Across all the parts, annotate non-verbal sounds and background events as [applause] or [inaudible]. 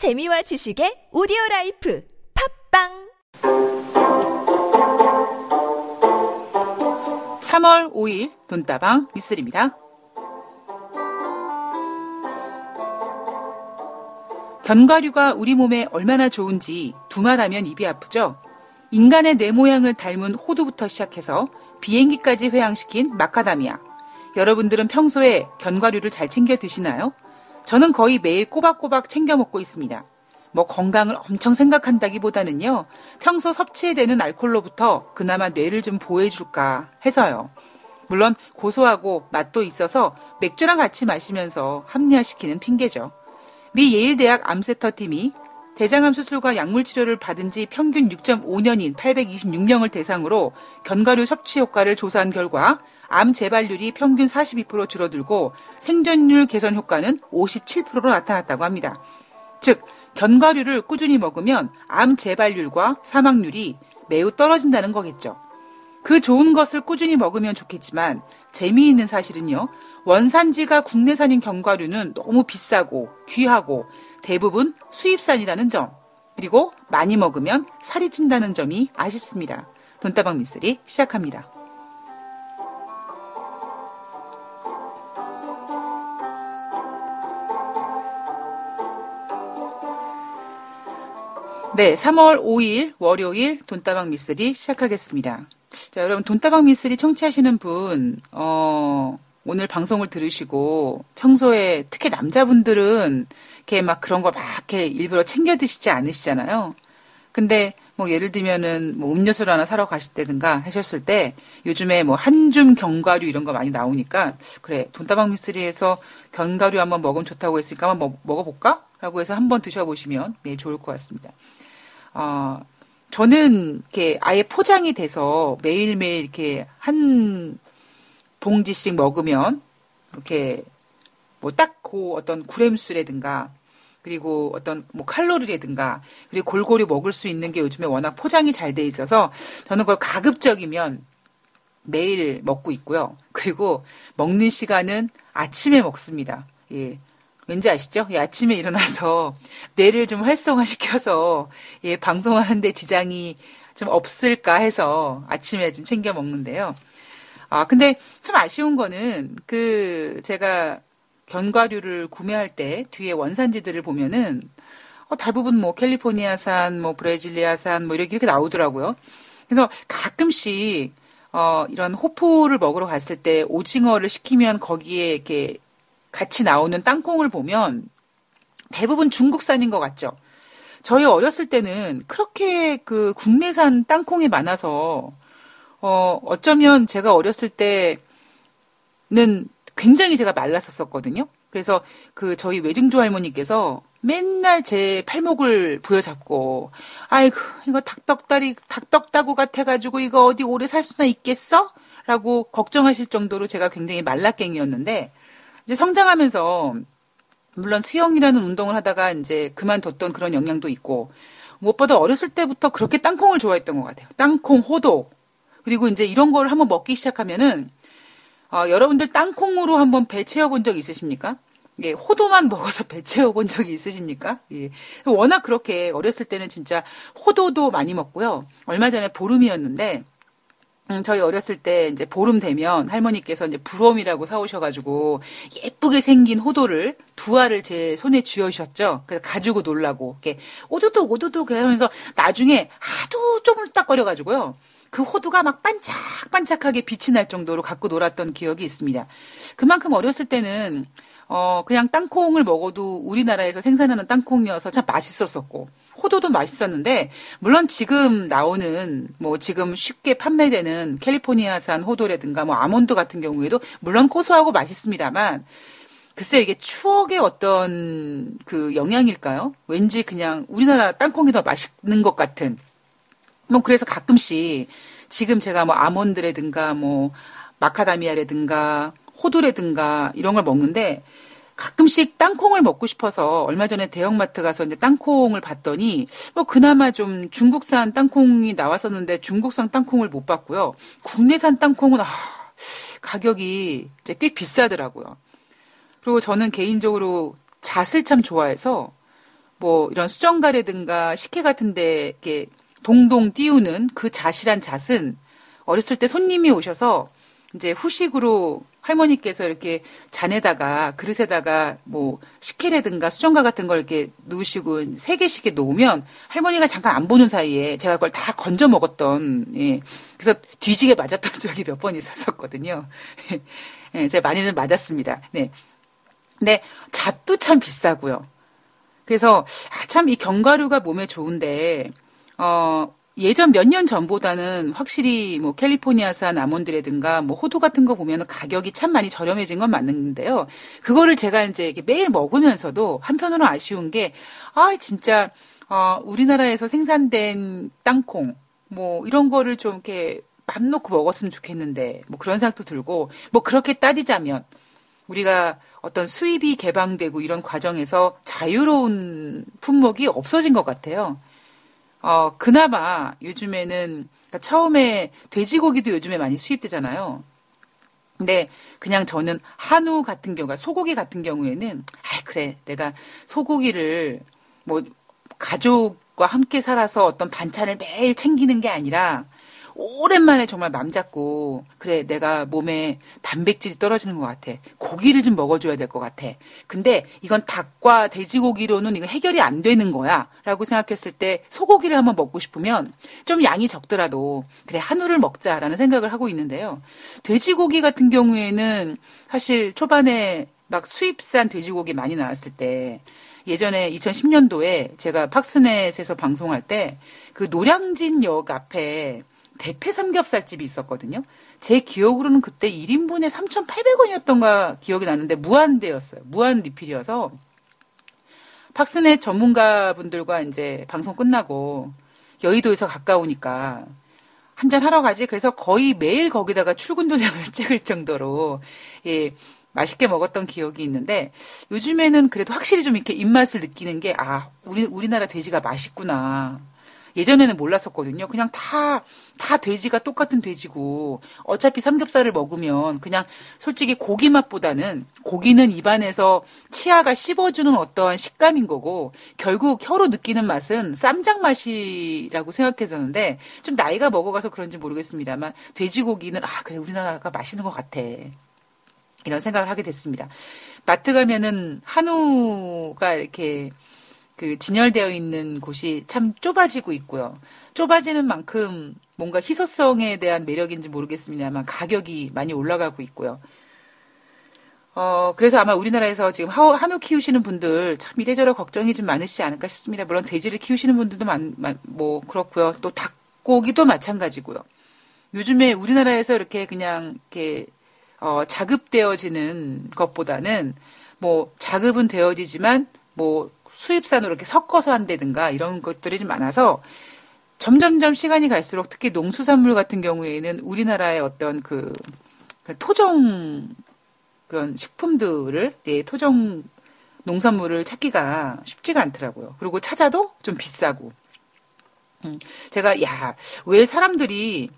재미와 지식의 오디오 라이프 팟빵 3월 5일 돈다방 미쓰리입니다. 견과류가 우리 몸에 얼마나 좋은지 두말하면 입이 아프죠. 인간의 뇌 모양을 닮은 호두부터 시작해서 비행기까지 회항시킨 마카다미아. 여러분들은 평소에 견과류를 잘 챙겨 드시나요? 저는 거의 매일 꼬박꼬박 챙겨 먹고 있습니다. 뭐 건강을 엄청 생각한다기보다는요, 평소 섭취에 되는 알콜로부터 그나마 뇌를 좀 보호해줄까 해서요. 물론 고소하고 맛도 있어서 맥주랑 같이 마시면서 합리화시키는 핑계죠. 미 예일대학 암센터 팀이 대장암 수술과 약물 치료를 받은 지 평균 6.5년인 826명을 대상으로 견과류 섭취 효과를 조사한 결과 암 재발률이 평균 42% 줄어들고 생존율 개선 효과는 57%로 나타났다고 합니다. 즉, 견과류를 꾸준히 먹으면 암 재발률과 사망률이 매우 떨어진다는 거겠죠. 그 좋은 것을 꾸준히 먹으면 좋겠지만 재미있는 사실은요. 원산지가 국내산인 견과류는 너무 비싸고 귀하고 대부분 수입산이라는 점. 그리고 많이 먹으면 살이 찐다는 점이 아쉽습니다. 돈다방 미쓰리 시작합니다. 네, 3월 5일 월요일 돈다방 미쓰리 시작하겠습니다. 자, 여러분 돈다방 미쓰리 청취하시는 분, 어, 오늘 방송을 들으시고 평소에 특히 남자분들은 이렇게 막 그런 거 막 이렇게 일부러 챙겨 드시지 않으시잖아요. 근데 뭐 예를 들면은 뭐 음료수를 하나 사러 가실 때든가 하셨을 때 요즘에 뭐 한줌 견과류 이런 거 많이 나오니까 그래 돈다방 미쓰리에서 견과류 한번 먹으면 좋다고 했으니까 한번 먹 어볼까? 라고 해서 한번 드셔보시면 네 좋을 것 같습니다. 어, 저는 이렇게 아예 포장이 돼서 매일매일 이렇게 한 봉지씩 먹으면 이렇게 뭐 딱 그 어떤 구렘수라든가 그리고 어떤 뭐 칼로리라든가 그리고 골고루 먹을 수 있는 게 요즘에 워낙 포장이 잘 돼 있어서 저는 그걸 가급적이면 매일 먹고 있고요. 그리고 먹는 시간은 아침에 먹습니다. 예. 왠지 아시죠? 예, 아침에 일어나서 뇌를 좀 활성화시켜서 예, 방송하는데 지장이 좀 없을까 해서 아침에 좀 챙겨 먹는데요. 아, 근데 좀 아쉬운 거는 그 제가 견과류를 구매할 때 뒤에 원산지들을 보면은 어, 대부분 뭐 캘리포니아산, 뭐 브라질리아산 뭐 이렇게 이렇게 나오더라고요. 그래서 가끔씩 어, 이런 호프를 먹으러 갔을 때 오징어를 시키면 거기에 이렇게 같이 나오는 땅콩을 보면 대부분 중국산인 것 같죠. 저희 어렸을 때는 그렇게 그 국내산 땅콩이 많아서 어 어쩌면 제가 어렸을 때는 굉장히 제가 말랐었었거든요. 그래서 그 저희 외증조 할머니께서 맨날 제 팔목을 부여잡고 아이고 이거 닭벽다리 닭벽다구 같아가지고 이거 어디 오래 살 수나 있겠어? 라고 걱정하실 정도로 제가 굉장히 말라깽이였는데 이제 성장하면서 물론 수영이라는 운동을 하다가 이제 그만뒀던 그런 영향도 있고 무엇보다 어렸을 때부터 그렇게 땅콩을 좋아했던 것 같아요. 땅콩, 호도 그리고 이제 이런 걸 한번 먹기 시작하면은 어, 여러분들 땅콩으로 한번 배 채워본 적 있으십니까? 예, 호도만 먹어서 [laughs] 배 채워본 적이 있으십니까? 예. 워낙 그렇게 어렸을 때는 진짜 호도도 많이 먹고요. 얼마 전에 보름이었는데 음, 저희 어렸을 때 이제 보름 되면 할머니께서 이제 부럼이라고 사오셔가지고 예쁘게 생긴 호도를 두 알을 제 손에 쥐어주셨죠. 그래서 가지고 놀라고 이렇게 오두둑 오두둑 하면서 나중에 하도 쪼물딱거려가지고요. 그 호두가 막 반짝반짝하게 빛이 날 정도로 갖고 놀았던 기억이 있습니다. 그만큼 어렸을 때는 어 그냥 땅콩을 먹어도 우리나라에서 생산하는 땅콩이어서 참 맛있었었고 호두도 맛있었는데 물론 지금 나오는 뭐 지금 쉽게 판매되는 캘리포니아산 호두라든가 뭐 아몬드 같은 경우에도 물론 고소하고 맛있습니다만 글쎄 이게 추억의 어떤 그 영향일까요? 왠지 그냥 우리나라 땅콩이 더 맛있는 것 같은 뭐 그래서 가끔씩 지금 제가 뭐 아몬드라든가 뭐 마카다미아라든가 호두라든가 이런 걸 먹는데 가끔씩 땅콩을 먹고 싶어서 얼마 전에 대형마트 가서 이제 땅콩을 봤더니 뭐 그나마 좀 중국산 땅콩이 나왔었는데 중국산 땅콩을 못 봤고요. 국내산 땅콩은 아, 가격이 이제 꽤 비싸더라고요. 그리고 저는 개인적으로 잣을 참 좋아해서 뭐 이런 수정가라든가 식혜 같은데 이렇게 동동 띄우는 그 잣이란 잣은 어렸을 때 손님이 오셔서 이제 후식으로 할머니께서 이렇게 잔에다가 그릇에다가 뭐 식혜라든가 수정가 같은 걸 이렇게 넣으시고 세 개씩 놓으면 할머니가 잠깐 안 보는 사이에 제가 그걸 다 건져 먹었던 예. 그래서 뒤지게 맞았던 [laughs] 적이 몇 번 있었었거든요. [laughs] 예, 제가 많이는 맞았습니다. 네. 근데 잣도 참 비싸고요. 그래서 아, 참 이 견과류가 몸에 좋은데 어 예전 몇 년 전보다는 확실히 뭐 캘리포니아산 아몬드라든가 뭐 호두 같은 거 보면 가격이 참 많이 저렴해진 건 맞는데요. 그거를 제가 이제 매일 먹으면서도 한편으로 아쉬운 게, 아, 진짜, 어, 우리나라에서 생산된 땅콩, 뭐 이런 거를 좀 이렇게 맘 놓고 먹었으면 좋겠는데, 뭐 그런 생각도 들고, 뭐 그렇게 따지자면, 우리가 어떤 수입이 개방되고 이런 과정에서 자유로운 품목이 없어진 것 같아요. 어, 그나마 요즘에는, 그러니까 처음에 돼지고기도 요즘에 많이 수입되잖아요. 근데 그냥 저는 한우 같은 경우가 소고기 같은 경우에는 아 그래 내가 소고기를 뭐 가족과 함께 살아서 어떤 반찬을 매일 챙기는 게 아니라 오랜만에 정말 맘 잡고 그래 내가 몸에 단백질이 떨어지는 것 같아. 고기를 좀 먹어줘야 될 것 같아. 근데 이건 닭과 돼지고기로는 이거 해결이 안 되는 거야라고 생각했을 때 소고기를 한번 먹고 싶으면 좀 양이 적더라도 그래 한우를 먹자라는 생각을 하고 있는데요. 돼지고기 같은 경우에는 사실 초반에 막 수입산 돼지고기 많이 나왔을 때 예전에 2010년도에 제가 팍스넷에서 방송할 때 그 노량진역 앞에 대패 삼겹살집이 있었거든요. 제 기억으로는 그때 1인분에 3,800원이었던가 기억이 나는데 무한대였어요. 무한 리필이어서 팍스넷 전문가분들과 이제 방송 끝나고 여의도에서 가까우니까 한잔 하러 가지. 그래서 거의 매일 거기다가 출근 도장을 [laughs] 찍을 정도로 예, 맛있게 먹었던 기억이 있는데 요즘에는 그래도 확실히 좀 이렇게 입맛을 느끼는 게 아, 우리 우리나라 돼지가 맛있구나. 예전에는 몰랐었거든요. 그냥 다, 다 돼지가 똑같은 돼지고, 어차피 삼겹살을 먹으면 그냥 솔직히 고기 맛보다는 고기는 입안에서 치아가 씹어주는 어떠한 식감인 거고, 결국 혀로 느끼는 맛은 쌈장 맛이라고 생각했었는데, 좀 나이가 먹어가서 그런지 모르겠습니다만, 돼지고기는, 아, 그래, 우리나라가 맛있는 것 같아. 이런 생각을 하게 됐습니다. 마트 가면은 한우가 이렇게 그 진열되어 있는 곳이 참 좁아지고 있고요. 좁아지는 만큼 뭔가 희소성에 대한 매력인지 모르겠습니다만 가격이 많이 올라가고 있고요. 어, 그래서 아마 우리나라에서 지금 한우 키우시는 분들 참 이래저래 걱정이 좀 많으시지 않을까 싶습니다. 물론 돼지를 키우시는 분들도 많, 뭐, 그렇고요. 또 닭고기도 마찬가지고요. 요즘에 우리나라에서 이렇게 그냥 이렇게, 어, 자급되어지는 것보다는 뭐, 자급은 되어지지만 뭐, 수입산으로 이렇게 섞어서 한다든가 이런 것들이 좀 많아서 점점점 시간이 갈수록 특히 농수산물 같은 경우에는 우리나라의 어떤 그, 그 토종 그런 식품들을 예, 토종 농산물을 찾기가 쉽지가 않더라고요. 그리고 찾아도 좀 비싸고. 음, 제가 야 왜 사람들이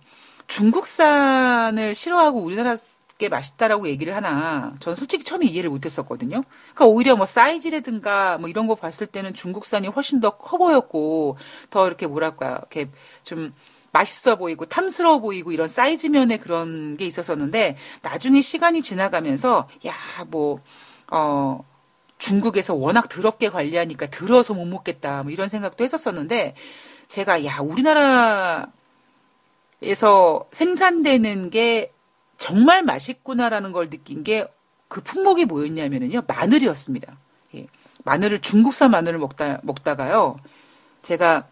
중국산을 싫어하고 우리나라 게 맛있다라고 얘기를 하나 전 솔직히 처음에 이해를 못했었거든요. 그러니까 오히려 뭐 사이즈라든가 뭐 이런 거 봤을 때는 중국산이 훨씬 더 커 보였고 더 이렇게 뭐랄까 이렇게 좀 맛있어 보이고 탐스러워 보이고 이런 사이즈 면에 그런 게 있었었는데 나중에 시간이 지나가면서 야뭐 어. 중국에서 워낙 더럽게 관리하니까 들어서 못 먹겠다 뭐 이런 생각도 했었었는데 제가 야 우리나라에서 생산되는 게 정말 맛있구나라는 걸 느낀 게 그 품목이 뭐였냐면요 마늘이었습니다. 예. 마늘을 중국산 마늘을 먹다 먹다가요 제가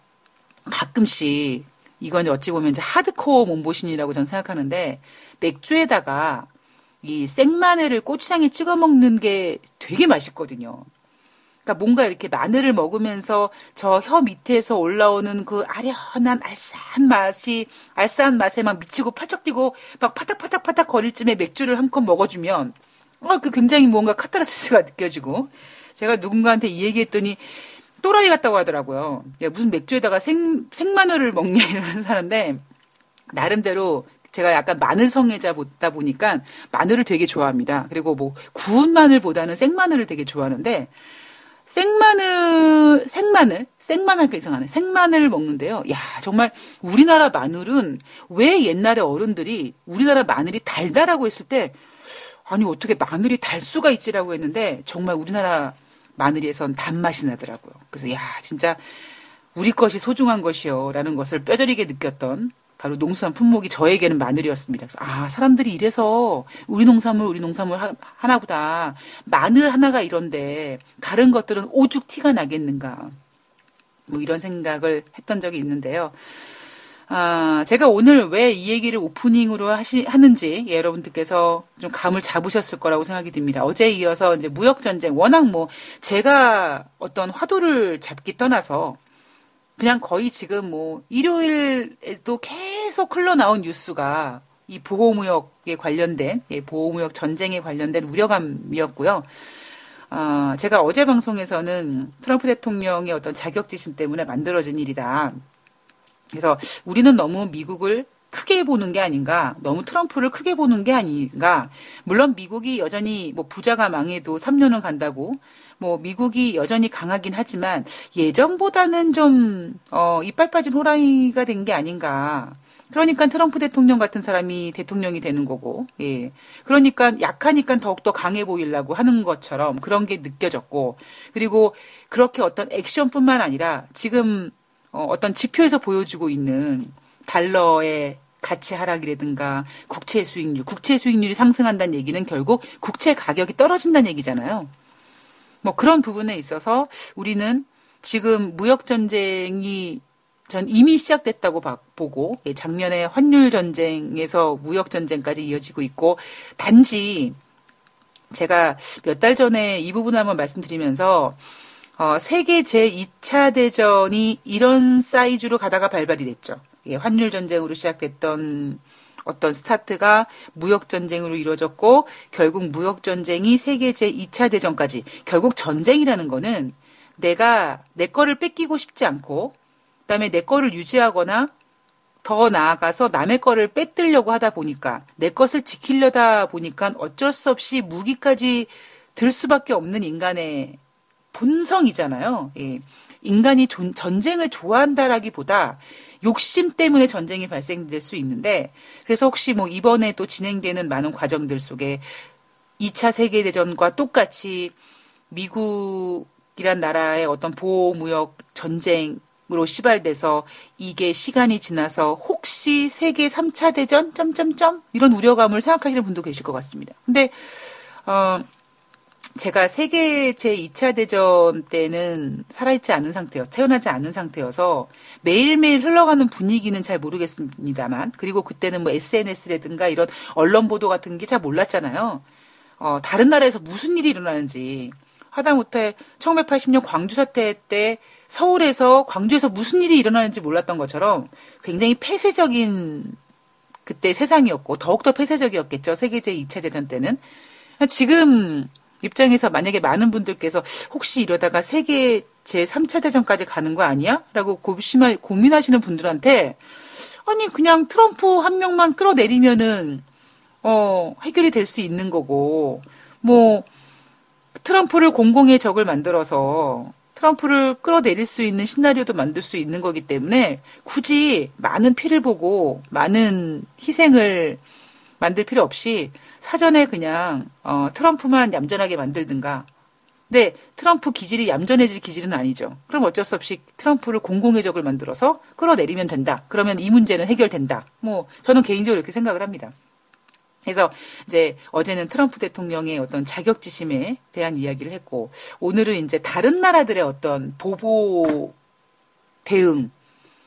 가끔씩 이건 어찌 보면 이제 하드코어 몸보신이라고 저는 생각하는데 맥주에다가 이 생마늘을 고추장에 찍어 먹는 게 되게 맛있거든요. 그러니까 뭔가 이렇게 마늘을 먹으면서 저 혀 밑에서 올라오는 그 아련한 알싸한 맛이 알싸한 맛에 막 미치고 팔쩍 뛰고 막 파닥파닥파닥 거릴 쯤에 맥주를 한 컵 먹어주면 어, 그 굉장히 뭔가 카타르시스가 느껴지고 제가 누군가한테 이 얘기했더니 또라이 같다고 하더라고요. 야, 무슨 맥주에다가 생, 생마늘을 먹냐 이러는 사는데 나름대로 제가 약간 마늘 성애자다 보니까 마늘을 되게 좋아합니다. 그리고 뭐 구운 마늘보다는 생마늘을 되게 좋아하는데 생마늘, 생마늘, 생마늘 이상하네. 생마늘 먹는데요. 야, 정말 우리나라 마늘은 왜 옛날에 어른들이 우리나라 마늘이 달다라고 했을 때 아니 어떻게 마늘이 달 수가 있지라고 했는데 정말 우리나라 마늘에선 단맛이 나더라고요. 그래서 야, 진짜 우리 것이 소중한 것이요라는 것을 뼈저리게 느꼈던 바로 농수산 품목이 저에게는 마늘이었습니다. 그래서 아 사람들이 이래서 우리 농산물 우리 농산물 하, 나보다 마늘 하나가 이런데 다른 것들은 오죽 티가 나겠는가 뭐 이런 생각을 했던 적이 있는데요. 아, 제가 오늘 왜 이 얘기를 오프닝으로 하시, 하는지 예, 여러분들께서 좀 감을 잡으셨을 거라고 생각이 듭니다. 어제 이어서 이제 무역전쟁, 워낙 뭐 제가 어떤 화두를 잡기 떠나서 그냥 거의 지금 뭐 일요일에도 계속 흘러나온 뉴스가 이 보호무역에 관련된 예, 보호무역 전쟁에 관련된 우려감이었고요. 아, 제가 어제 방송에서는 트럼프 대통령의 어떤 자격지심 때문에 만들어진 일이다. 그래서 우리는 너무 미국을 크게 보는 게 아닌가, 너무 트럼프를 크게 보는 게 아닌가. 물론 미국이 여전히 뭐 부자가 망해도 3년은 간다고 뭐 미국이 여전히 강하긴 하지만 예전보다는 좀 어, 이빨 빠진 호랑이가 된 게 아닌가. 그러니까 트럼프 대통령 같은 사람이 대통령이 되는 거고, 예. 그러니까 약하니까 더욱더 강해 보이려고 하는 것처럼 그런 게 느껴졌고, 그리고 그렇게 어떤 액션뿐만 아니라 지금 어, 어떤 지표에서 보여주고 있는 달러의 가치 하락이라든가 국채 수익률, 국채 수익률이 상승한다는 얘기는 결국 국채 가격이 떨어진다는 얘기잖아요. 뭐 그런 부분에 있어서 우리는 지금 무역 전쟁이 전 이미 시작됐다고 보고 예, 작년에 환율 전쟁에서 무역 전쟁까지 이어지고 있고 단지 제가 몇 달 전에 이 부분 을 한번 말씀드리면서 어, 세계 제2차 대전이 이런 사이즈로 가다가 발발이 됐죠. 예, 환율 전쟁으로 시작됐던 어떤 스타트가 무역 전쟁으로 이루어졌고 결국 무역 전쟁이 세계 제2차 대전까지 결국 전쟁이라는 거는 내가 내 거를 뺏기고 싶지 않고 그다음에 내 거를 유지하거나 더 나아가서 남의 거를 뺏들려고 하다 보니까 내 것을 지키려다 보니까 어쩔 수 없이 무기까지 들 수밖에 없는 인간의 본성이잖아요. 예. 인간이 전쟁을 좋아한다라기보다 욕심 때문에 전쟁이 발생될 수 있는데 그래서 혹시 뭐 이번에 또 진행되는 많은 과정들 속에 2차 세계 대전과 똑같이 미국이란 나라의 어떤 보호 무역 전쟁 으로 시발돼서 이게 시간이 지나서 혹시 세계 3차 대전 점점점 이런 우려감을 생각하시는 분도 계실 것 같습니다. 근데 어 제가 세계 제 2차 대전 때는 살아있지 않은 상태여, 태어나지 않은 상태여서 매일매일 흘러가는 분위기는 잘 모르겠습니다만, 그리고 그때는 뭐 SNS라든가 이런 언론 보도 같은 게 잘 몰랐잖아요. 어, 다른 나라에서 무슨 일이 일어나는지. 하다못해 1980년 광주 사태 때 서울에서, 광주에서 무슨 일이 일어나는지 몰랐던 것처럼 굉장히 폐쇄적인 그때 세상이었고, 더욱더 폐쇄적이었겠죠. 세계 제2차 대전 때는. 지금 입장에서 만약에 많은 분들께서 혹시 이러다가 세계 제3차 대전까지 가는 거 아니야? 라고 고심하, 고민하시는 분들한테 아니 그냥 트럼프 한 명만 끌어내리면은 어 해결이 될 수 있는 거고 뭐 트럼프를 공공의 적을 만들어서 트럼프를 끌어내릴 수 있는 시나리오도 만들 수 있는 거기 때문에 굳이 많은 피를 보고 많은 희생을 만들 필요 없이 사전에 그냥 어, 트럼프만 얌전하게 만들든가. 근데 트럼프 기질이 얌전해질 기질은 아니죠. 그럼 어쩔 수 없이 트럼프를 공공의 적을 만들어서 끌어내리면 된다. 그러면 이 문제는 해결된다. 뭐 저는 개인적으로 이렇게 생각을 합니다. 그래서 이제 어제는 트럼프 대통령의 어떤 자격지심에 대한 이야기를 했고 오늘은 이제 다른 나라들의 어떤 보복 대응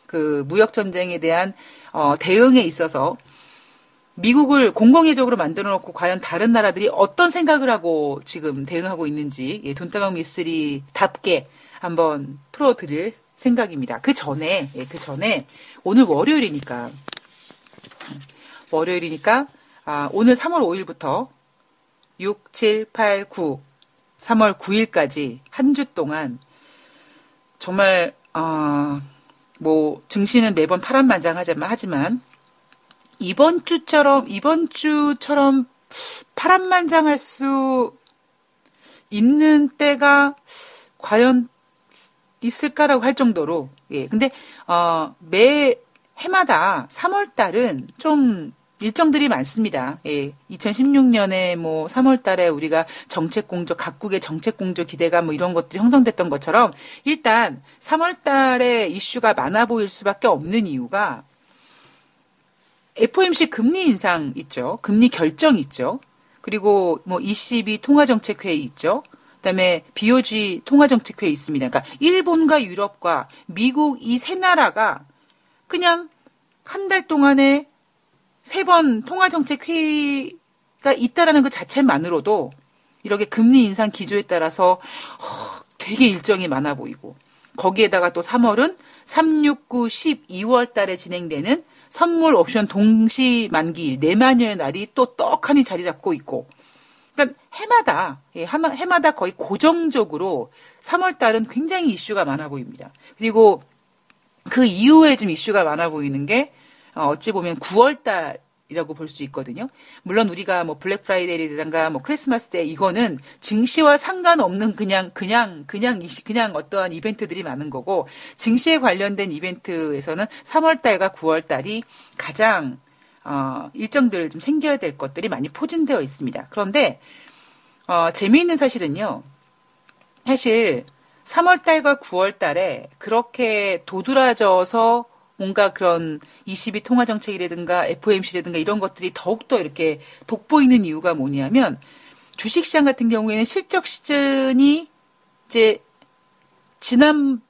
그 무역 전쟁에 대한 어, 대응에 있어서 미국을 공공의적으로 만들어 놓고 과연 다른 나라들이 어떤 생각을 하고 지금 대응하고 있는지 예, 돈다방 미스리답게 한번 풀어드릴 생각입니다. 그 전에 예, 그 전에 오늘 월요일이니까 월요일이니까 아, 오늘 3월 5일부터 6, 7, 8, 9 3월 9일까지 한 주 동안 정말 어, 뭐 증시는 매번 파란만장하지만 하지만 이번 주처럼 이번 주처럼 파란만장할 수 있는 때가 과연 있을까라고 할 정도로 예. 근데 어, 매 해마다 3월 달은 좀 일정들이 많습니다. 예. 2016년에 뭐 3월 달에 우리가 정책 공조, 각국의 정책 공조 기대감 뭐 이런 것들이 형성됐던 것처럼 일단 3월 달에 이슈가 많아 보일 수밖에 없는 이유가 FOMC 금리 인상 있죠. 금리 결정 있죠. 그리고 뭐 ECB 통화정책회의 있죠. 그다음에 BOG 통화정책회의 있습니다. 그러니까 일본과 유럽과 미국 이 세 나라가 그냥 한 달 동안에 세 번 통화정책회의가 있다라는 그 자체만으로도 이렇게 금리 인상 기조에 따라서 허, 되게 일정이 많아 보이고 거기에다가 또 3월은 3, 6, 9, 10, 2월 달에 진행되는 선물 옵션 동시 만기일 네 마녀의 날이 또 떡하니 자리 잡고 있고 그러니까 해마다 예, 해마다 거의 고정적으로 3월 달은 굉장히 이슈가 많아 보입니다. 그리고 그 이후에 좀 이슈가 많아 보이는 게 어, 어찌 보면 9월 달 이라고 볼 수 있거든요. 물론 우리가 뭐 블랙 프라이데이라든가 뭐 크리스마스 때 이거는 증시와 상관없는 그냥 그냥 그냥 그냥 어떠한 이벤트들이 많은 거고 증시에 관련된 이벤트에서는 3월 달과 9월 달이 가장 어, 일정들 좀 챙겨야 될 것들이 많이 포진되어 있습니다. 그런데 어, 재미있는 사실은요. 사실 3월 달과 9월 달에 그렇게 도드라져서 뭔가 그런 22 통화 정책이라든가 FOMC라든가 이런 것들이 더욱더 이렇게 돋보이는 이유가 뭐냐면 주식 시장 같은 경우에는 실적 시즌이 이제 지난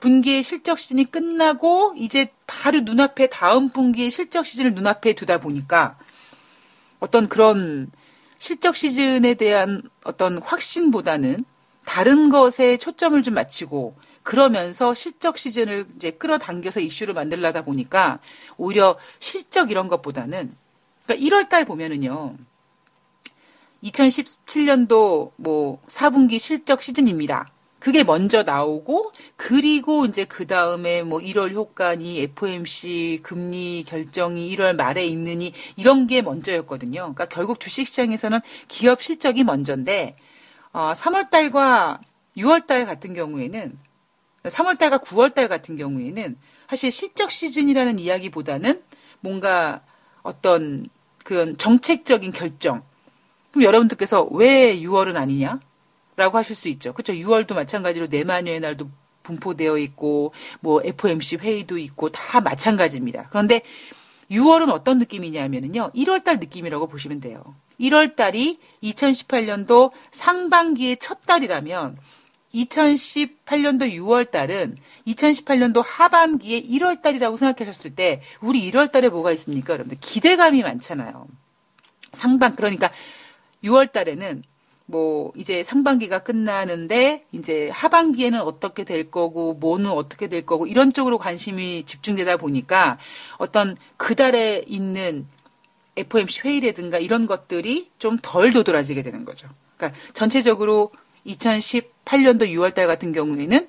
분기의 실적 시즌이 끝나고 이제 바로 눈앞에 다음 분기의 실적 시즌을 눈앞에 두다 보니까 어떤 그런 실적 시즌에 대한 어떤 확신보다는 다른 것에 초점을 좀 맞추고 그러면서 실적 시즌을 이제 끌어당겨서 이슈를 만들려다 보니까 오히려 실적 이런 것보다는 그러니까 1월 달 보면은요. 2017년도 뭐 4분기 실적 시즌입니다. 그게 먼저 나오고 그리고 이제 그 다음에 뭐 1월 효과니 FOMC 금리 결정이 1월 말에 있느니 이런 게 먼저였거든요. 그러니까 결국 주식시장에서는 기업 실적이 먼저인데 어, 3월 달과 6월 달 같은 경우에는 3월 달과 6월 달 같은 경우에는 사실 실적 시즌이라는 이야기보다는 뭔가 어떤 그런 정책적인 결정. 그럼 여러분들께서 왜 6월은 아니냐? 라고 하실 수 있죠. 그렇죠. 6월도 마찬가지로 내마녀의 날도 분포되어 있고 뭐 FOMC 회의도 있고 다 마찬가지입니다. 그런데 6월은 어떤 느낌이냐면요. 1월 달 느낌이라고 보시면 돼요. 1월 달이 2018년도 상반기의 첫 달이라면 2018년도 6월 달은 2018년도 하반기의 1월 달이라고 생각하셨을 때 우리 1월 달에 뭐가 있습니까? 여러분들 기대감이 많잖아요. 상반 그러니까 6월 달에는 뭐 이제 상반기가 끝나는데 이제 하반기에는 어떻게 될 거고 뭐는 어떻게 될 거고 이런 쪽으로 관심이 집중되다 보니까 어떤 그 달에 있는 FOMC 회의라든가 이런 것들이 좀 덜 도드라지게 되는 거죠. 그러니까 전체적으로 2018년도 6월달 같은 경우에는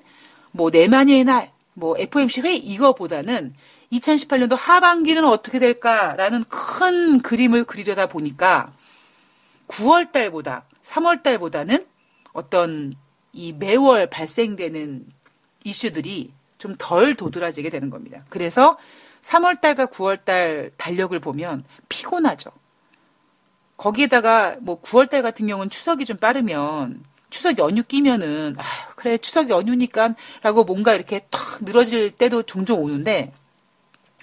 뭐 내만여의 날, 뭐 FOMC 회의 이거보다는 2018년도 하반기는 어떻게 될까라는 큰 그림을 그리려다 보니까 9월 달보다 3월 달보다는 어떤 이 매월 발생되는 이슈들이 좀 덜 도드라지게 되는 겁니다. 그래서 3월 달과 9월 달 달력을 보면 피곤하죠. 거기에다가 뭐 9월 달 같은 경우는 추석이 좀 빠르면 추석 연휴 끼면은 아, 그래 추석 연휴니까라고 뭔가 이렇게 탁 늘어질 때도 종종 오는데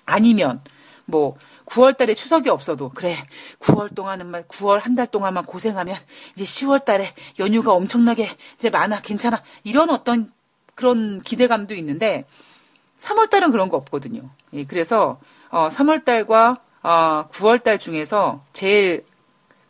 아니면 뭐 9월 달에 추석이 없어도 그래 9월 동안은 9월 한 달 동안만 고생하면 이제 10월 달에 연휴가 엄청나게 이제 많아 괜찮아 이런 어떤 그런 기대감도 있는데 3월 달은 그런 거 없거든요. 예, 그래서 어 3월 달과 어 9월 달 중에서 제일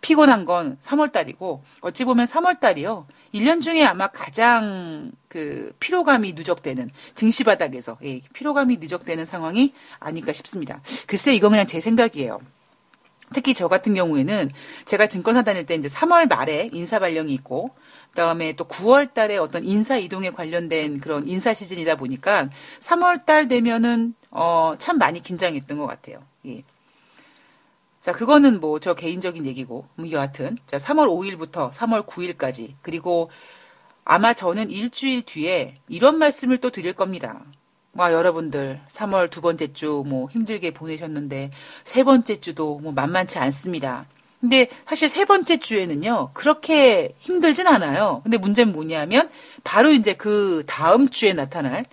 피곤한 건 3월 달이고 어찌 보면 3월 달이요. 1년 중에 아마 가장 그 피로감이 누적되는 증시 바닥에서 예, 피로감이 누적되는 상황이 아닐까 싶습니다. 글쎄 이거 그냥 제 생각이에요. 특히 저 같은 경우에는 제가 증권사 다닐 때 이제 3월 말에 인사 발령이 있고 그다음에 또 9월 달에 어떤 인사 이동에 관련된 그런 인사 시즌이다 보니까 3월 달 되면은 어 참 많이 긴장했던 것 같아요. 예. 자, 그거는 뭐 저 개인적인 얘기고, 뭐 여하튼. 자, 3월 5일부터 3월 9일까지. 그리고 아마 저는 일주일 뒤에 이런 말씀을 또 드릴 겁니다. 와, 여러분들, 3월 두 번째 주 뭐 힘들게 보내셨는데, 세 번째 주도 뭐 만만치 않습니다. 근데 사실 세 번째 주에는요, 그렇게 힘들진 않아요. 근데 문제는 뭐냐면, 바로 이제 그 다음 주에 나타날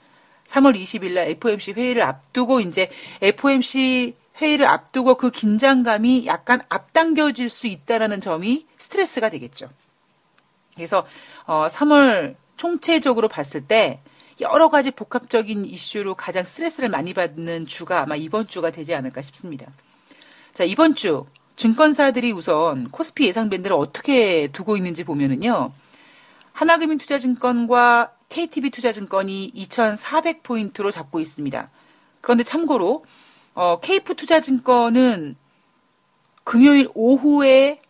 3월 20일 날 FOMC 회의를 앞두고 이제 FOMC 회의를 앞두고 그 긴장감이 약간 앞당겨질 수 있다라는 점이 스트레스가 되겠죠. 그래서 어 3월 총체적으로 봤을 때 여러 가지 복합적인 이슈로 가장 스트레스를 많이 받는 주가 아마 이번 주가 되지 않을까 싶습니다. 자, 이번 주 증권사들이 우선 코스피 예상 밴드를 어떻게 두고 있는지 보면은요. 하나금융투자증권과 KTB 투자증권이 2,400포인트로 잡고 있습니다. 그런데 참고로 어, 케이프 투자증권은 금요일 오후에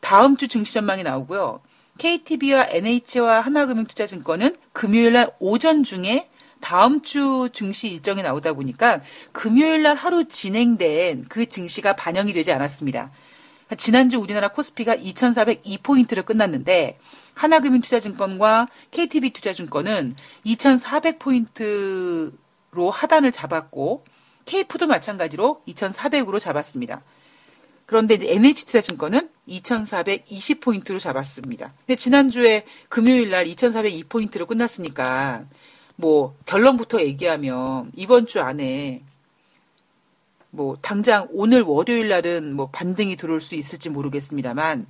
다음 주 증시 전망이 나오고요. KTB와 NH와 하나금융투자증권은 금요일 날 오전 중에 다음 주 증시 일정이 나오다 보니까 금요일 날 하루 진행된 그 증시가 반영이 되지 않았습니다. 지난주 우리나라 코스피가 2,402포인트를 끝났는데 하나금융투자증권과 KTB 투자증권은 2,400포인트로 하단을 잡았고 케이프도 마찬가지로 2,400으로 잡았습니다. 그런데 NH투자증권은 2,420포인트로 잡았습니다. 근데 지난주에 금요일 날 2,402포인트로 끝났으니까 뭐 결론부터 얘기하면 이번 주 안에 뭐 당장 오늘 월요일 날은 뭐 반등이 들어올 수 있을지 모르겠습니다만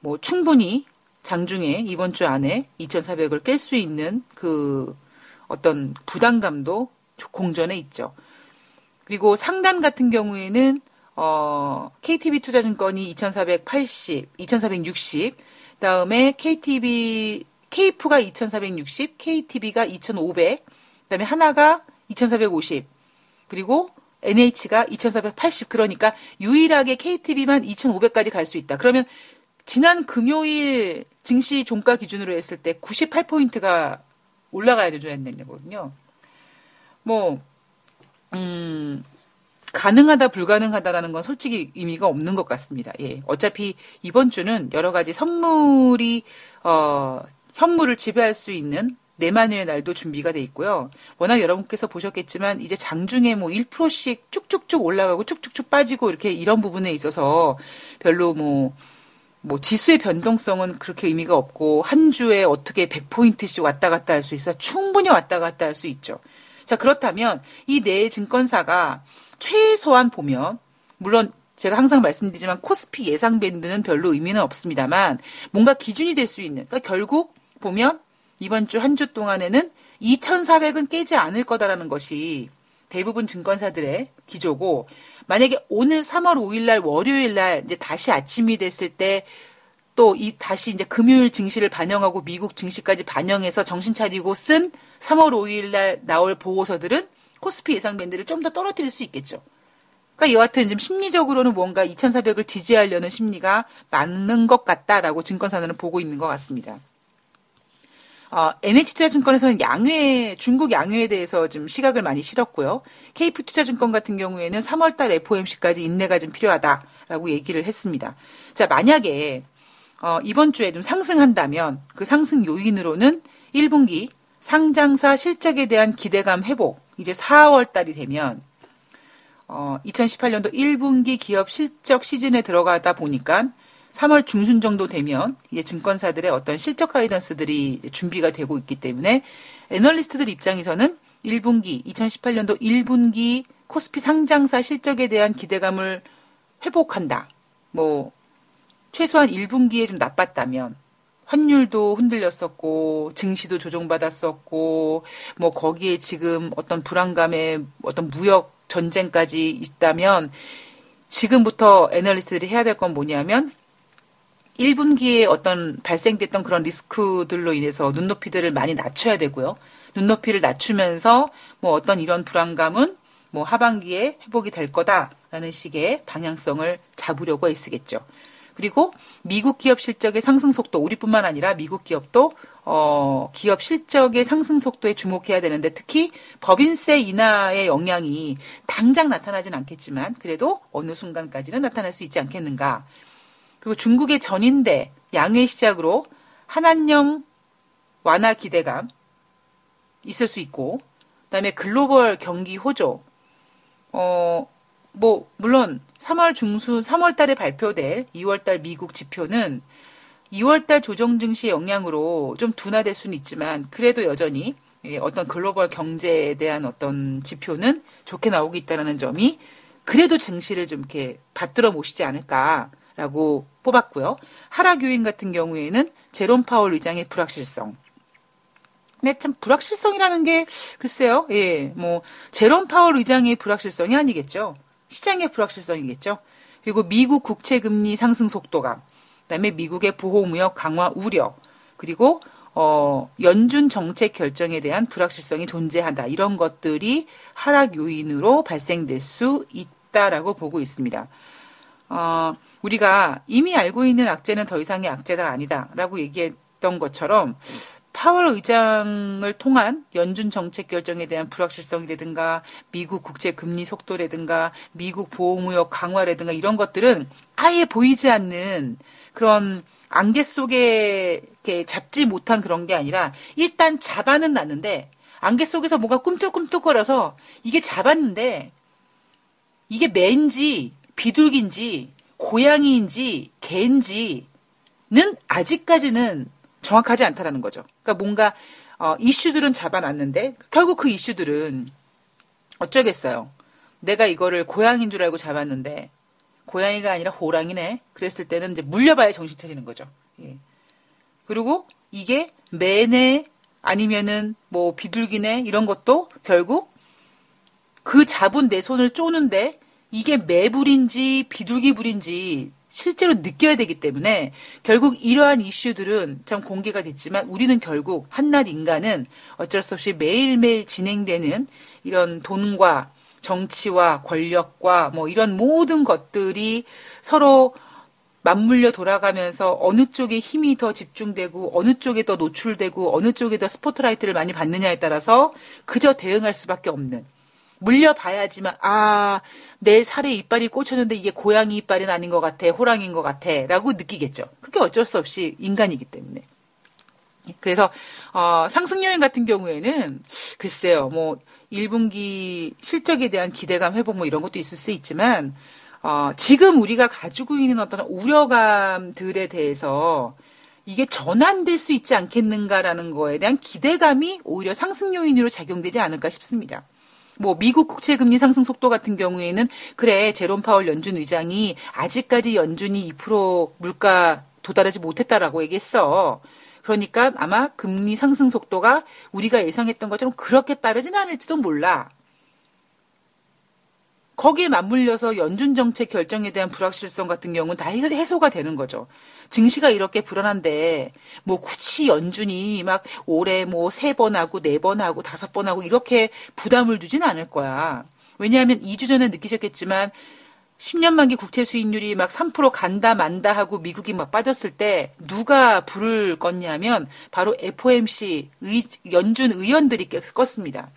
뭐 충분히 장중에 이번 주 안에 2,400을 깰 수 있는 그 어떤 부담감도 공전에 있죠. 그리고 상단 같은 경우에는 어, KTB 투자증권이 2,480, 2,460, 다음에 KTB, KF가 2,460, KTB가 2,500, 그다음에 하나가 2,450, 그리고 NH가 2,480. 그러니까 유일하게 KTB만 2,500까지 갈 수 있다. 그러면 지난 금요일 증시 종가 기준으로 했을 때 98포인트가 올라가야 되는 거거든요. 뭐, 음, 가능하다 불가능하다라는 건 솔직히 의미가 없는 것 같습니다. 예. 어차피 이번 주는 여러 가지 선물이 어 현물을 지배할 수 있는 내만의 날도 준비가 돼 있고요. 워낙 여러분께서 보셨겠지만 이제 장중에 뭐 1%씩 쭉쭉쭉 올라가고 쭉쭉쭉 빠지고 이렇게 이런 부분에 있어서 별로 뭐, 뭐 지수의 변동성은 그렇게 의미가 없고 한 주에 어떻게 100포인트씩 왔다 갔다 할 수 있어 충분히 왔다 갔다 할 수 있죠. 자, 그렇다면 이 네 증권사가 최소한 보면 물론 제가 항상 말씀드리지만 코스피 예상 밴드는 별로 의미는 없습니다만 뭔가 기준이 될 수 있는 그러니까 결국 보면 이번 주한주 동안에는 2,400은 깨지 않을 거다라는 것이 대부분 증권사들의 기조고 만약에 오늘 3월 5일 날 월요일 날 이제 다시 아침이 됐을 때 또 이 다시 이제 금요일 증시를 반영하고 미국 증시까지 반영해서 정신 차리고 쓴 3월 5일 날 나올 보고서들은 코스피 예상 밴드를 좀 더 떨어뜨릴 수 있겠죠. 그러니까 여하튼 지금 심리적으로는 뭔가 2,400을 지지하려는 심리가 많은 것 같다라고 증권사들은 보고 있는 것 같습니다. 어, NH투자증권에서는 양회, 중국 양회에 대해서 좀 시각을 많이 실었고요. KF투자증권 같은 경우에는 3월달 FOMC까지 인내가 좀 필요하다라고 얘기를 했습니다. 자, 만약에 어, 이번 주에 좀 상승한다면 그 상승 요인으로는 1분기 상장사 실적에 대한 기대감 회복, 이제 4월 달이 되면 어, 2018년도 1분기 기업 실적 시즌에 들어가다 보니까 3월 중순 정도 되면 이제 증권사들의 어떤 실적 가이던스들이 준비가 되고 있기 때문에 애널리스트들 입장에서는 1분기 2018년도 1분기 코스피 상장사 실적에 대한 기대감을 회복한다. 뭐 최소한 1분기에 좀 나빴다면 환율도 흔들렸었고 증시도 조정받았었고 뭐 거기에 지금 어떤 불안감에 어떤 무역 전쟁까지 있다면 지금부터 애널리스트들이 해야 될 건 뭐냐면 1분기에 어떤 발생됐던 그런 리스크들로 인해서 눈높이들을 많이 낮춰야 되고요. 눈높이를 낮추면서 뭐 어떤 이런 불안감은 뭐 하반기에 회복이 될 거다라는 식의 방향성을 잡으려고 애쓰겠죠. 그리고 미국 기업 실적의 상승 속도, 우리뿐만 아니라 미국 기업도 어, 기업 실적의 상승 속도에 주목해야 되는데 특히 법인세 인하의 영향이 당장 나타나진 않겠지만 그래도 어느 순간까지는 나타날 수 있지 않겠는가. 그리고 중국의 전인대 양회 시작으로 한한령 완화 기대감 있을 수 있고, 그다음에 글로벌 경기 호조. 어, 뭐 물론 3월 중순 3월 달에 발표될 2월 달 미국 지표는 2월 달 조정 증시의 영향으로 좀 둔화될 수는 있지만 그래도 여전히 예, 어떤 글로벌 경제에 대한 어떤 지표는 좋게 나오고 있다는 점이 그래도 증시를 좀 이렇게 받들어 모시지 않을까라고 뽑았고요. 하락 요인 같은 경우에는 제롬 파월 의장의 불확실성. 근데 참 불확실성이라는 게 글쎄요. 예. 뭐 제롬 파월 의장의 불확실성이 아니겠죠. 시장의 불확실성이겠죠. 그리고 미국 국채 금리 상승 속도가 그다음에 미국의 보호 무역 강화 우려 그리고 어, 연준 정책 결정에 대한 불확실성이 존재한다. 이런 것들이 하락 요인으로 발생될 수 있다라고 보고 있습니다. 어, 우리가 이미 알고 있는 악재는 더 이상의 악재가 아니다라고 얘기했던 것처럼 파월 의장을 통한 연준 정책 결정에 대한 불확실성이라든가 미국 국제 금리 속도라든가 미국 보호무역 강화라든가 이런 것들은 아예 보이지 않는 그런 안개 속에 이렇게 잡지 못한 그런 게 아니라 일단 잡아는 놨는데 안개 속에서 뭔가 꿈틀꿈틀거려서 이게 잡았는데 이게 매인지 비둘기인지 고양이인지 개인지는 아직까지는 정확하지 않다라는 거죠. 그러니까 뭔가 어, 이슈들은 잡아놨는데 결국 그 이슈들은 어쩌겠어요. 내가 이거를 고양인 줄 알고 잡았는데 고양이가 아니라 호랑이네. 그랬을 때는 이제 물려봐야 정신 차리는 거죠. 예. 그리고 이게 매네 아니면은 뭐 비둘기네 이런 것도 결국 그 잡은 내 손을 쪼는데 이게 매불인지 비둘기불인지 실제로 느껴야 되기 때문에 결국 이러한 이슈들은 참 공개가 됐지만 우리는 결국 한낱 인간은 어쩔 수 없이 매일매일 진행되는 이런 돈과 정치와 권력과 뭐 이런 모든 것들이 서로 맞물려 돌아가면서 어느 쪽에 힘이 더 집중되고 어느 쪽에 더 노출되고 어느 쪽에 더 스포트라이트를 많이 받느냐에 따라서 그저 대응할 수밖에 없는 물려봐야지만 아 내 살에 이빨이 꽂혔는데 이게 고양이 이빨은 아닌 것 같아 호랑이인 것 같아라고 느끼겠죠. 그게 어쩔 수 없이 인간이기 때문에. 그래서 어, 상승 요인 같은 경우에는 글쎄요, 뭐 1분기 실적에 대한 기대감 회복 뭐 이런 것도 있을 수 있지만 어, 지금 우리가 가지고 있는 어떤 우려감들에 대해서 이게 전환될 수 있지 않겠는가라는 거에 대한 기대감이 오히려 상승 요인으로 작용되지 않을까 싶습니다. 뭐 미국 국채 금리 상승 속도 같은 경우에는 그래 제롬 파월 연준 의장이 아직까지 연준이 2% 물가 도달하지 못했다라고 얘기했어. 그러니까 아마 금리 상승 속도가 우리가 예상했던 것처럼 그렇게 빠르진 않을지도 몰라. 거기에 맞물려서 연준 정책 결정에 대한 불확실성 같은 경우는 다 해소가 되는 거죠. 증시가 이렇게 불안한데 뭐 굳이 연준이 막 올해 뭐 세 번 하고 네 번 하고 다섯 번 하고 이렇게 부담을 주진 않을 거야. 왜냐하면 2주 전에 느끼셨겠지만 10년 만기 국채 수익률이 막 3% 간다 만다 하고 미국이 막 빠졌을 때 누가 불을 껐냐면 바로 FOMC 의, 연준 의원들이 껐습니다.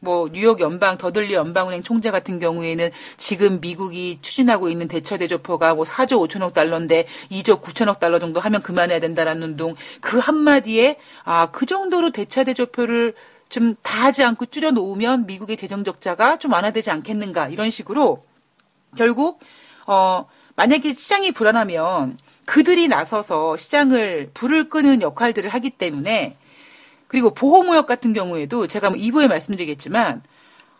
뭐 뉴욕 연방 더들리 연방은행 총재 같은 경우에는 지금 미국이 추진하고 있는 대처 대조표가 뭐 4조 5천억 달러인데 2조 9천억 달러 정도 하면 그만해야 된다라는 둥 그 한마디에 아 그 정도로 대차 대조표를 좀 다 하지 않고 줄여 놓으면 미국의 재정 적자가 좀 완화되지 않겠는가 이런 식으로 결국 어 만약에 시장이 불안하면 그들이 나서서 시장을 불을 끄는 역할들을 하기 때문에 그리고 보호무역 같은 경우에도 제가 뭐 2부에 말씀드리겠지만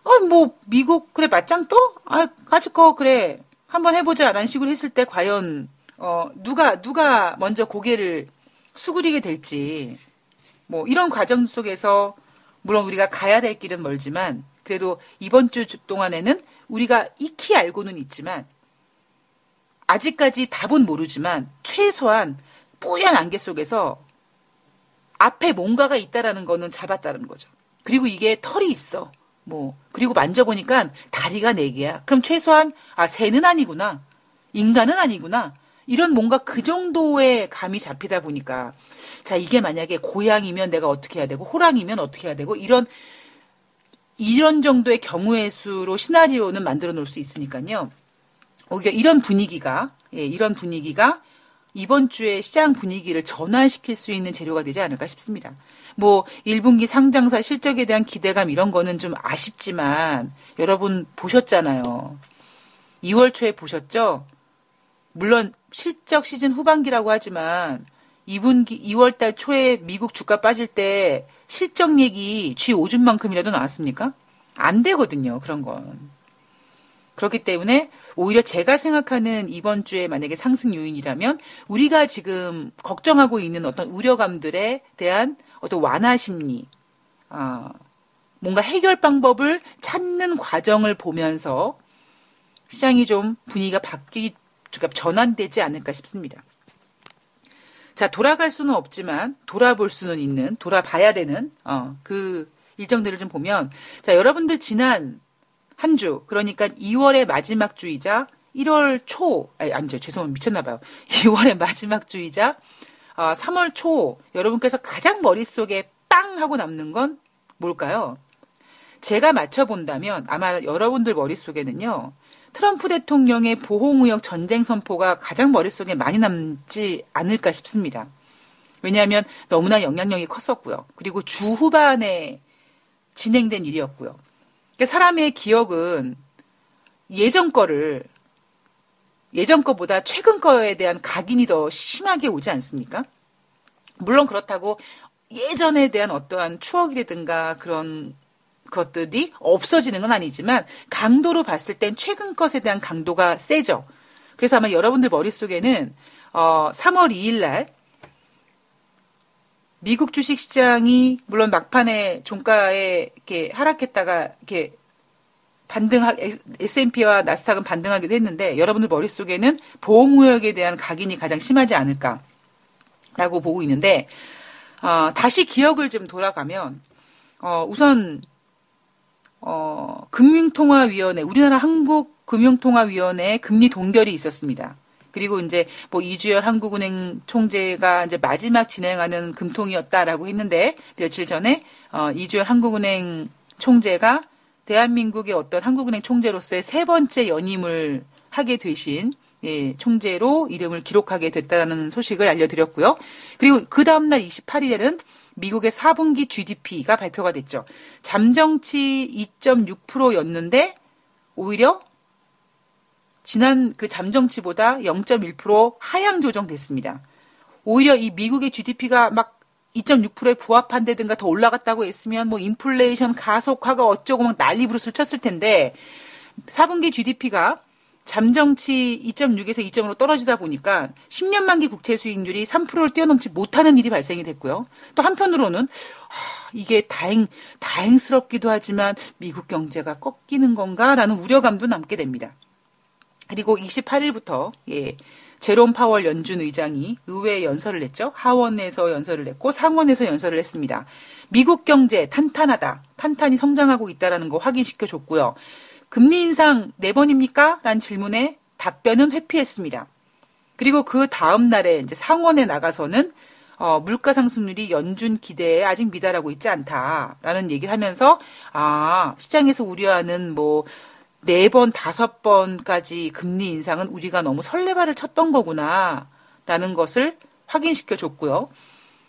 어 뭐 미국 그래 맞짱 떠? 아 가지 거 그래 한번 해보자 라는 식으로 했을 때 과연 어 누가 누가 먼저 고개를 수그리게 될지 뭐 이런 과정 속에서 물론 우리가 가야 될 길은 멀지만 그래도 이번 주 동안에는 우리가 익히 알고는 있지만 아직까지 답은 모르지만 최소한 뿌연 안개 속에서 앞에 뭔가가 있다라는 거는 잡았다는 거죠. 그리고 이게 털이 있어. 뭐 그리고 만져보니까 다리가 네 개야. 그럼 최소한 아 새는 아니구나. 인간은 아니구나. 이런 뭔가 그 정도의 감이 잡히다 보니까 자 이게 만약에 고양이면 내가 어떻게 해야 되고 호랑이면 어떻게 해야 되고 이런 이런 정도의 경우의 수로 시나리오는 만들어 놓을 수 있으니까요. 오히려 이런 분위기가 예, 이런 분위기가 이번 주에 시장 분위기를 전환시킬 수 있는 재료가 되지 않을까 싶습니다. 뭐 1분기 상장사 실적에 대한 기대감 이런 거는 좀 아쉽지만 여러분 보셨잖아요. 2월 초에 보셨죠? 물론 실적 시즌 후반기라고 하지만 2분기 2월 달 초에 미국 주가 빠질 때 실적 얘기 쥐 오줌만큼이라도 나왔습니까? 안 되거든요. 그런 건. 그렇기 때문에 오히려 제가 생각하는 이번 주에 만약에 상승 요인이라면 우리가 지금 걱정하고 있는 어떤 우려감들에 대한 어떤 완화 심리, 아, 뭔가 해결 방법을 찾는 과정을 보면서 시장이 좀 분위기가 바뀌, 그러니까 전환되지 않을까 싶습니다. 자, 돌아갈 수는 없지만 돌아볼 수는 있는, 돌아봐야 되는, 어, 그 일정들을 좀 보면, 자, 여러분들 지난 한 주, 그러니까 2월의 마지막 주이자 1월 초, 아니, 아니죠. 죄송합니다. 미쳤나봐요. [laughs] 2월의 마지막 주이자 어, 3월 초, 여러분께서 가장 머릿속에 빵 하고 남는 건 뭘까요? 제가 맞춰본다면 아마 여러분들 머릿속에는요, 트럼프 대통령의 보호무역 전쟁 선포가 가장 머릿속에 많이 남지 않을까 싶습니다. 왜냐하면 너무나 영향력이 컸었고요. 그리고 주 후반에 진행된 일이었고요. 그러니까 사람의 기억은 예전 거를 예전 거보다 최근 거에 대한 각인이 더 심하게 오지 않습니까? 물론 그렇다고 예전에 대한 어떠한 추억이라든가 그런 것들이 없어지는 건 아니지만 강도로 봤을 땐 최근 것에 대한 강도가 세죠. 그래서 아마 여러분들 머릿속에는 어 3월 2일 날 미국 주식 시장이 물론 막판에 종가에 이렇게 하락했다가 이렇게 반등하 S&P와 나스닥은 반등하기도 했는데 여러분들 머릿속에는 보호무역에 대한 각인이 가장 심하지 않을까라고 보고 있는데 어, 다시 기억을 좀 돌아가면 어, 우선 어, 금융통화위원회, 우리나라 한국금융통화위원회 금리 동결이 있었습니다. 그리고 이제 뭐 이주열 한국은행 총재가 이제 마지막 진행하는 금통이었다라고 했는데 며칠 전에 어, 이주열 한국은행 총재가 대한민국의 어떤 한국은행 총재로서의 세 번째 연임을 하게 되신 예, 총재로 이름을 기록하게 됐다는 소식을 알려드렸고요. 그리고 그 다음날 28일에는 미국의 4분기 GDP가 발표가 됐죠. 잠정치 2.6%였는데 오히려 지난 그 잠정치보다 0.1% 하향 조정됐습니다. 오히려 이 미국의 GDP가 막 2.6%에 부합한다든가 더 올라갔다고 했으면 뭐 인플레이션 가속화가 어쩌고 막 난리 부르스를 쳤을 텐데 4분기 GDP가 잠정치 2.6에서 2.5로 떨어지다 보니까 10년 만기 국채 수익률이 3%를 뛰어넘지 못하는 일이 발생이 됐고요. 또 한편으로는 하, 이게 다행 다행스럽기도 하지만 미국 경제가 꺾이는 건가라는 우려감도 남게 됩니다. 그리고 28일부터 예. 제롬 파월 연준 의장이 의회에 연설을 했죠. 하원에서 연설을 했고 상원에서 연설을 했습니다. 미국 경제 탄탄하다. 탄탄히 성장하고 있다라는 거 확인시켜 줬고요. 금리 인상 네 번입니까? 라는 질문에 답변은 회피했습니다. 그리고 그 다음 날에 이제 상원에 나가서는 어, 물가 상승률이 연준 기대에 아직 미달하고 있지 않다라는 얘기를 하면서 아 시장에서 우려하는 뭐 네 번, 다섯 번까지 금리 인상은 우리가 너무 설레발을 쳤던 거구나라는 것을 확인시켜 줬고요.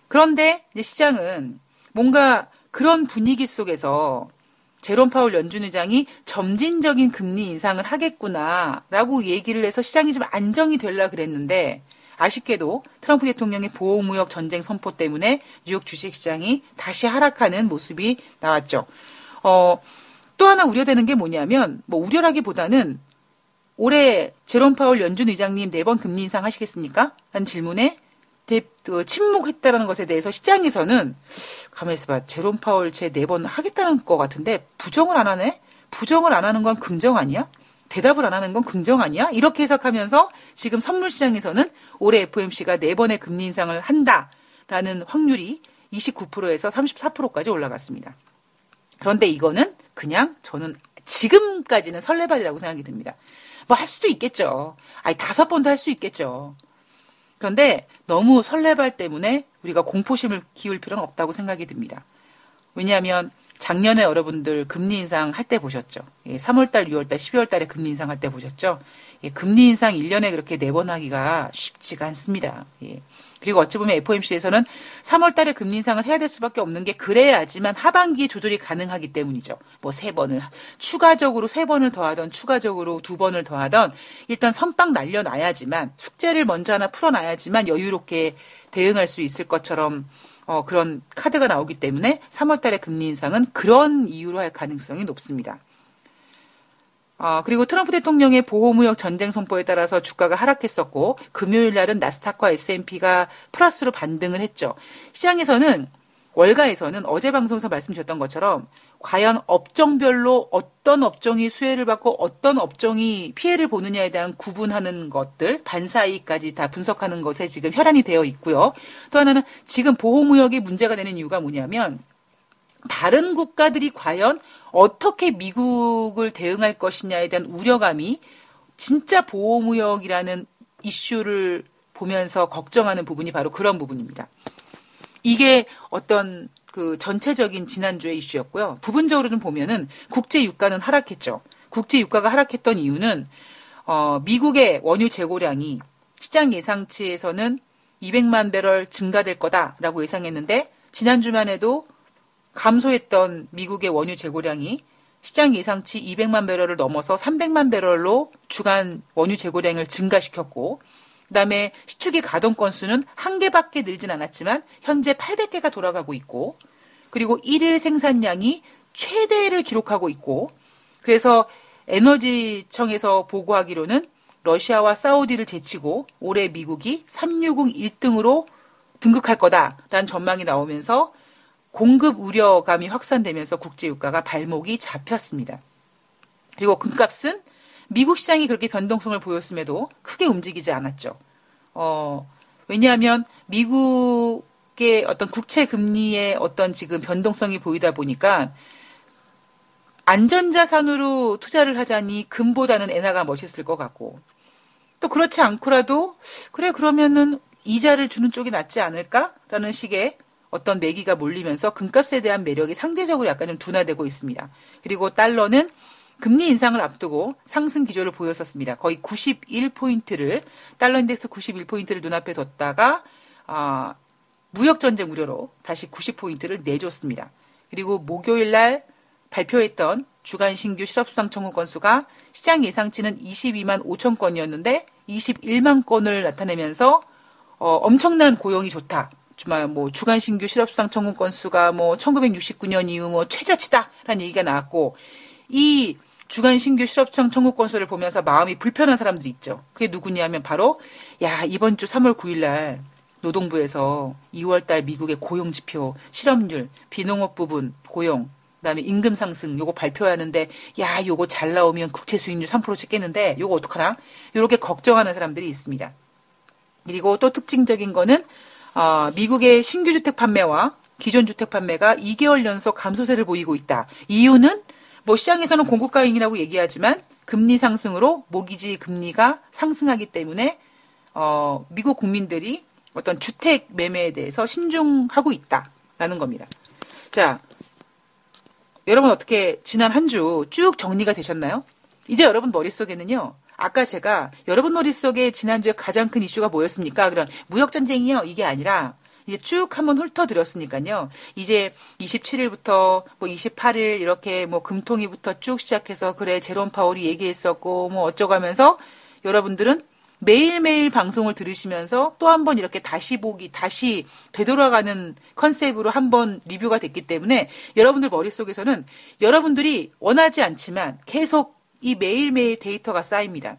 그런데 이제 시장은 뭔가 그런 분위기 속에서 제롬 파울 연준 의장이 점진적인 금리 인상을 하겠구나라고 얘기를 해서 시장이 좀 안정이 될라 그랬는데 아쉽게도 트럼프 대통령의 보호무역 전쟁 선포 때문에 뉴욕 주식시장이 다시 하락하는 모습이 나왔죠. 어, 또 하나 우려되는 게 뭐냐면 뭐 우려라기보다는 올해 제롬 파울 연준 의장님 네 번 금리 인상 하시겠습니까? 한 질문에 대, 그 침묵했다라는 것에 대해서 시장에서는 가만히 있어 봐 제롬 파월 제 네 번 하겠다는 것 같은데 부정을 안 하네? 부정을 안 하는 건 긍정 아니야? 대답을 안 하는 건 긍정 아니야? 이렇게 해석하면서 지금 선물 시장에서는 올해 FOMC가 네 번의 금리 인상을 한다라는 확률이 29%에서 34%까지 올라갔습니다. 그런데 이거는 그냥 저는 지금까지는 설레발이라고 생각이 듭니다. 뭐 할 수도 있겠죠. 아니 다섯 번도 할 수 있겠죠. 그런데 너무 설레발 때문에 우리가 공포심을 키울 필요는 없다고 생각이 듭니다. 왜냐하면 작년에 여러분들 금리 인상 할 때 보셨죠. 예, 3월달, 6월달, 12월달에 금리 인상 할 때 보셨죠. 예, 금리 인상 1년에 그렇게 네번 하기가 쉽지가 않습니다. 예. 그리고 어찌 보면 FOMC에서는 3월 달에 금리 인상을 해야 될 수밖에 없는 게 그래야지만 하반기에 조절이 가능하기 때문이죠. 뭐 세 번을 추가적으로 세 번을 더하던 추가적으로 두 번을 더하던 일단 선빵 날려놔야지만 숙제를 먼저 하나 풀어놔야지만 여유롭게 대응할 수 있을 것처럼 어, 그런 카드가 나오기 때문에 3월 달에 금리 인상은 그런 이유로 할 가능성이 높습니다. 어, 그리고 트럼프 대통령의 보호무역 전쟁 선포에 따라서 주가가 하락했었고 금요일 날은 나스닥과 S&P가 플러스로 반등을 했죠. 시장에서는 월가에서는 어제 방송에서 말씀드렸던 것처럼 과연 업종별로 어떤 업종이 수혜를 받고 어떤 업종이 피해를 보느냐에 대한 구분하는 것들 반사이까지 다 분석하는 것에 지금 혈안이 되어 있고요. 또 하나는 지금 보호무역이 문제가 되는 이유가 뭐냐면 다른 국가들이 과연 어떻게 미국을 대응할 것이냐에 대한 우려감이 진짜 보호무역이라는 이슈를 보면서 걱정하는 부분이 바로 그런 부분입니다. 이게 어떤 그 전체적인 지난주의 이슈였고요. 부분적으로 좀 보면은 국제 유가는 하락했죠. 국제 유가가 하락했던 이유는 어, 미국의 원유 재고량이 시장 예상치에서는 200만 배럴 증가될 거다라고 예상했는데 지난주만 해도 감소했던 미국의 원유 재고량이 시장 예상치 200만 배럴을 넘어서 300만 배럴로 주간 원유 재고량을 증가시켰고 그다음에 시축이 가동 건수는 한 개밖에 늘진 않았지만 현재 800개가 돌아가고 있고 그리고 1일 생산량이 최대를 기록하고 있고 그래서 에너지청에서 보고하기로는 러시아와 사우디를 제치고 올해 미국이 산유국 1등으로 등극할 거다라는 전망이 나오면서 공급 우려감이 확산되면서 국제 유가가 발목이 잡혔습니다. 그리고 금값은 미국 시장이 그렇게 변동성을 보였음에도 크게 움직이지 않았죠. 어, 왜냐하면 미국의 어떤 국채 금리의 어떤 지금 변동성이 보이다 보니까 안전자산으로 투자를 하자니 금보다는 엔화가 멋있을 것 같고 또 그렇지 않고라도 그래 그러면은 이자를 주는 쪽이 낫지 않을까라는 식의 어떤 매기가 몰리면서 금값에 대한 매력이 상대적으로 약간 좀 둔화되고 있습니다. 그리고 달러는 금리 인상을 앞두고 상승 기조를 보였었습니다. 거의 91포인트를 달러 인덱스 91포인트를 눈앞에 뒀다가 아, 무역 전쟁 우려로 다시 90포인트를 내줬습니다. 그리고 목요일 날 발표했던 주간 신규 실업수당 청구 건수가 시장 예상치는 22만 5천 건이었는데 21만 건을 나타내면서 어, 엄청난 고용이 좋다. 주말 뭐 주간 신규 실업수당 청구 건수가 뭐 1969년 이후 뭐 최저치다라는 얘기가 나왔고 이 주간 신규 실업수당 청구 건수를 보면서 마음이 불편한 사람들이 있죠. 그게 누구냐면 바로 야 이번 주 3월 9일 날 노동부에서 2월 달 미국의 고용 지표, 실업률, 비농업 부분 고용, 그다음에 임금 상승 요거 발표하는데 야 요거 잘 나오면 국채 수익률 3% 찍겠는데 요거 어떡하나? 요렇게 걱정하는 사람들이 있습니다. 그리고 또 특징적인 거는 어, 미국의 신규 주택 판매와 기존 주택 판매가 2개월 연속 감소세를 보이고 있다. 이유는 뭐 시장에서는 공급가잉이라고 얘기하지만 금리 상승으로 모기지 금리가 상승하기 때문에 어, 미국 국민들이 어떤 주택 매매에 대해서 신중하고 있다라는 겁니다. 자, 여러분 어떻게 지난 한 주 쭉 정리가 되셨나요? 이제 여러분 머릿속에는요. 아까 제가 여러분 머릿속에 지난주에 가장 큰 이슈가 뭐였습니까? 그런 무역전쟁이요. 이게 아니라 이제 쭉 한번 훑어드렸으니까요. 이제 27일부터 뭐 28일 이렇게 뭐 금통위부터 쭉 시작해서 그래 제롬 파월이 얘기했었고 뭐 어쩌고 하면서 여러분들은 매일매일 방송을 들으시면서 또 한 번 이렇게 다시 보기, 다시 되돌아가는 컨셉으로 한 번 리뷰가 됐기 때문에 여러분들 머릿속에서는 여러분들이 원하지 않지만 계속 이 매일매일 데이터가 쌓입니다.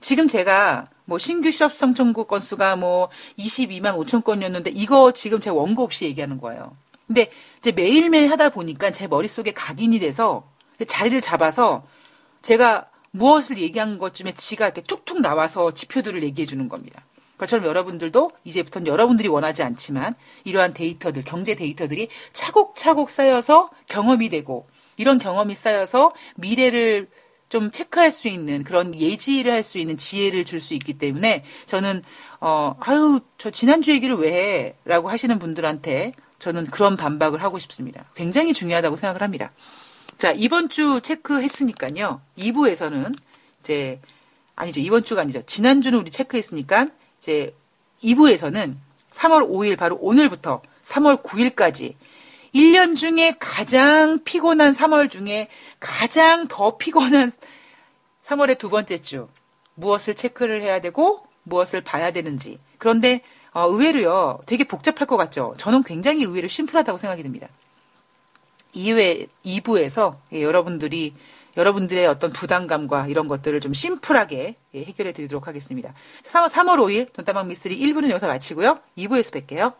지금 제가 뭐 신규 실업성 청구 건수가 뭐 22만 5천 건이었는데 이거 지금 제 원고 없이 얘기하는 거예요. 근데 이제 매일매일 하다 보니까 제 머릿속에 각인이 돼서 자리를 잡아서 제가 무엇을 얘기한 것쯤에 지가 이렇게 툭툭 나와서 지표들을 얘기해 주는 겁니다. 그처럼 여러분들도 이제부터는 여러분들이 원하지 않지만 이러한 데이터들, 경제 데이터들이 차곡차곡 쌓여서 경험이 되고 이런 경험이 쌓여서 미래를 좀 체크할 수 있는 그런 예지를 할 수 있는 지혜를 줄 수 있기 때문에 저는 어 아유 저 지난주 얘기를 왜 해? 라고 하시는 분들한테 저는 그런 반박을 하고 싶습니다. 굉장히 중요하다고 생각을 합니다. 자, 이번 주 체크했으니까요. 2부에서는 이제 아니죠. 이번 주가 아니죠. 지난주는 우리 체크했으니까 이제 2부에서는 3월 5일 바로 오늘부터 3월 9일까지 1년 중에 가장 피곤한 3월 중에 가장 더 피곤한 3월의 두 번째 주. 무엇을 체크를 해야 되고 무엇을 봐야 되는지. 그런데 어, 의외로요 되게 복잡할 것 같죠? 저는 굉장히 의외로 심플하다고 생각이 듭니다. 2회 2부에서 예, 여러분들이 여러분들의 어떤 부담감과 이런 것들을 좀 심플하게 예, 해결해 드리도록 하겠습니다. 3월, 3월 5일 돈다방 미스리 1부는 여기서 마치고요. 2부에서 뵐게요